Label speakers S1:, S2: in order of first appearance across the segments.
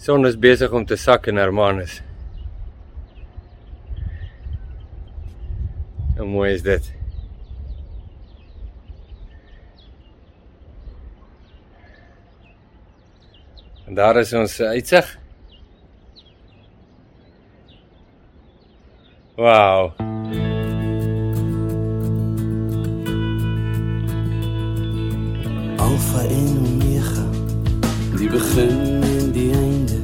S1: Son is besig om te sak in Hermanus. Hoe mooi is dit? En daar is ons uitsig. Wow.
S2: Die begin en die einde,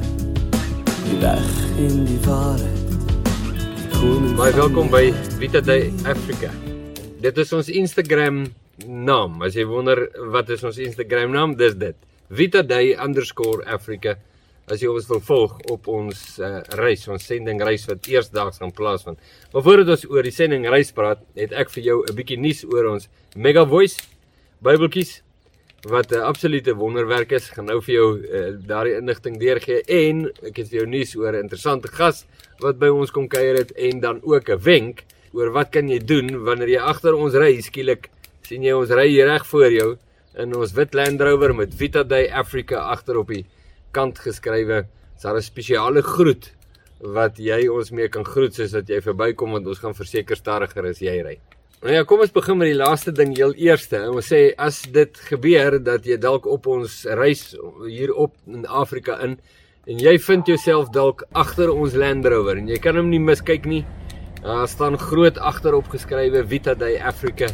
S2: die weg en die waarheid.
S1: Baie
S2: van
S1: welkom by Vita Day Africa. Dit is ons Instagram naam. As jy wonder wat is ons Instagram naam, dis dit. Vita Day _Africa. As jy ons wil volg op ons uh, reis, ons sendingreis wat eersdaags gaan plaasvind. Maar voordat ons oor die sendingreis praat, het ek vir jou 'n bietjie nuus oor ons Mega Voice Bybeltjies wat 'n absolute wonderwerk is. Gaan nou vir jou uh, daardie inligting deurgee en ek het vir jou nuus oor 'n interessante gas wat by ons kom kuier het en dan ook 'n wenk oor wat kan jy doen wanneer jy agter ons ry skielik sien jy ons ry reg voor jou in ons wit Land Rover met Vita Day Africa agter op die kant geskrywe. Is daar 'n spesiale groet wat jy ons mee kan groet soos dat jy verbykom want ons gaan verseker stadiger as jy ry. Nou ja, kom ons begin met die laaste ding heel eerste. Ons sê as dit gebeur dat jy dalk op ons reis hier op in Afrika in en jy vind jouself dalk agter ons Land Rover en jy kan hom nie miskyk nie. Daar staan groot agterop geskrywe Vita Day Africa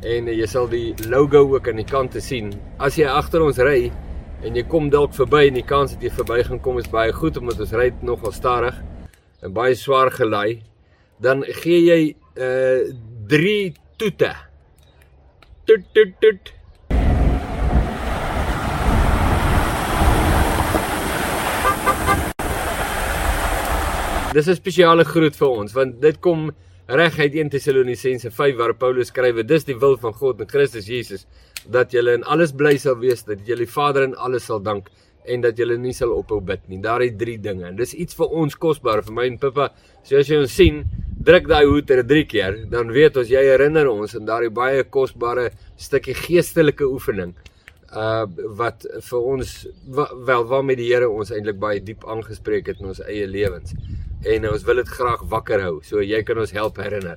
S1: en jy sal die logo ook aan die kante sien. As jy agter ons ry en jy kom dalk verby en die kans dat jy verby gaan kom is baie goed omdat ons ry nogal stadig en baie swaar gelei, dan gee jy uh 3 toete. Toet toet toet. Dis 'n spesiale groet vir ons want dit kom reg uit 1 Tessalonisense 5 waar Paulus skryf: "Dis die wil van God in Christus Jesus dat julle in alles bly sal wees, dat julle die Vader in alles sal dank en dat julle nie sal ophou bid nie." Daardie drie dinge. En dis iets vir ons kosbaar vir my en Pippa. So as jy ons sien, druk daai hoed er 3 keer, dan weet ons jy herinner ons aan daardie baie kosbare stukkie geestelike oefening uh wat vir ons wel waarmee die Here ons eintlik baie diep aangespreek het in ons eie lewens. En ons wil dit graag wakker hou, so jy kan ons help herinner.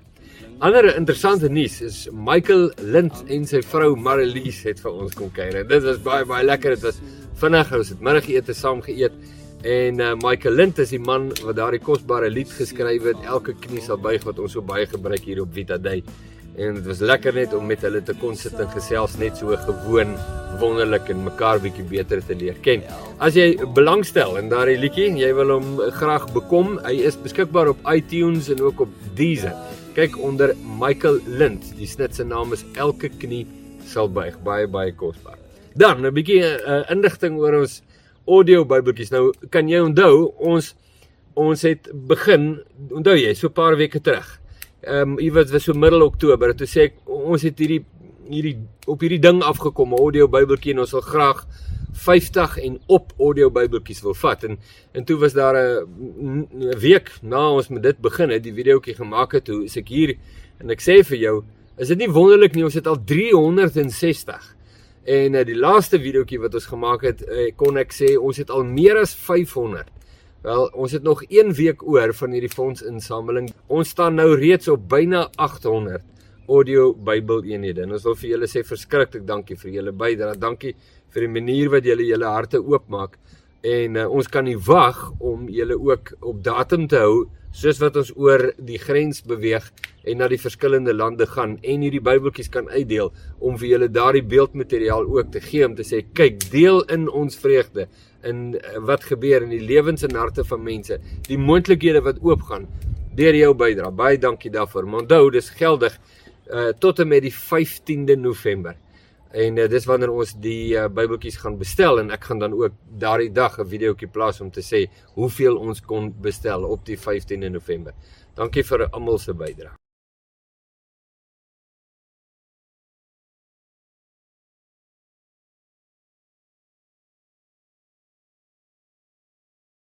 S1: Ander interessante nuus is Michael Lind en sy vrou Marlies het vir ons kom kuier. Dit was baie baie lekker. Dit was vinnig, ons het middagete saam geëet. En uh, Michael Lind is die man wat daardie kosbare lied geskryf het, Elke knie sal buig wat ons so baie gebruik hier op Vita Day. En dit was lekker net om met hulle te kon sit en gesels net so gewoon wonderlik en mekaar bietjie beter te leer ken. As jy belangstel in daardie liedjie, jy wil hom graag bekom, hy is beskikbaar op iTunes en ook op Deezer. Kyk onder Michael Lind. Die snit se naam is Elke knie sal buig. Baie baie kosbaar. Dan 'n bietjie uh, inligting oor ons audio Bybeltjies. Nou kan jy onthou ons ons het begin, onthou jy, so 'n paar weke terug. Ehm um, iewers was so middel Oktober, toe sê ek ons het hierdie hierdie op hierdie ding afgekom, 'n audio Bybeltjie en ons wil graag 50 en op audio Bybeltjies wil vat en en toe was daar 'n week na ons met dit begin het, die videoetjie gemaak het, toe is ek hier en ek sê vir jou, is dit nie wonderlik nie, ons het al 360. En uh, die laaste videoetjie wat ons gemaak het, uh, kon ek sê ons het al meer as 500. Wel, ons het nog 1 week oor van hierdie fondsinsameling. Ons staan nou reeds op byna 800 audio Bybeleenhede. En ons wil vir julle sê verskriklik dankie vir julle bydrae. Dankie vir die manier wat julle julle harte oopmaak. En uh, ons kan nie wag om julle ook op datum te hou soos wat ons oor die grens beweeg en na die verskillende lande gaan en hierdie Bybeltjies kan uitdeel om vir julle daardie beeldmateriaal ook te gee om te sê kyk deel in ons vreugde in uh, wat gebeur in die lewens en harte van mense die moontlikhede wat oopgaan deur jou bydrae. Baie dankie daarvoor. Maar onthou dis geldig uh, tot en met die 15de November En uh, dis wanneer ons die uh, Bybeltjies gaan bestel en ek gaan dan ook daardie dag 'n videoetjie plaas om te sê hoeveel ons kon bestel op die 15de November. Dankie vir almal se bydrae.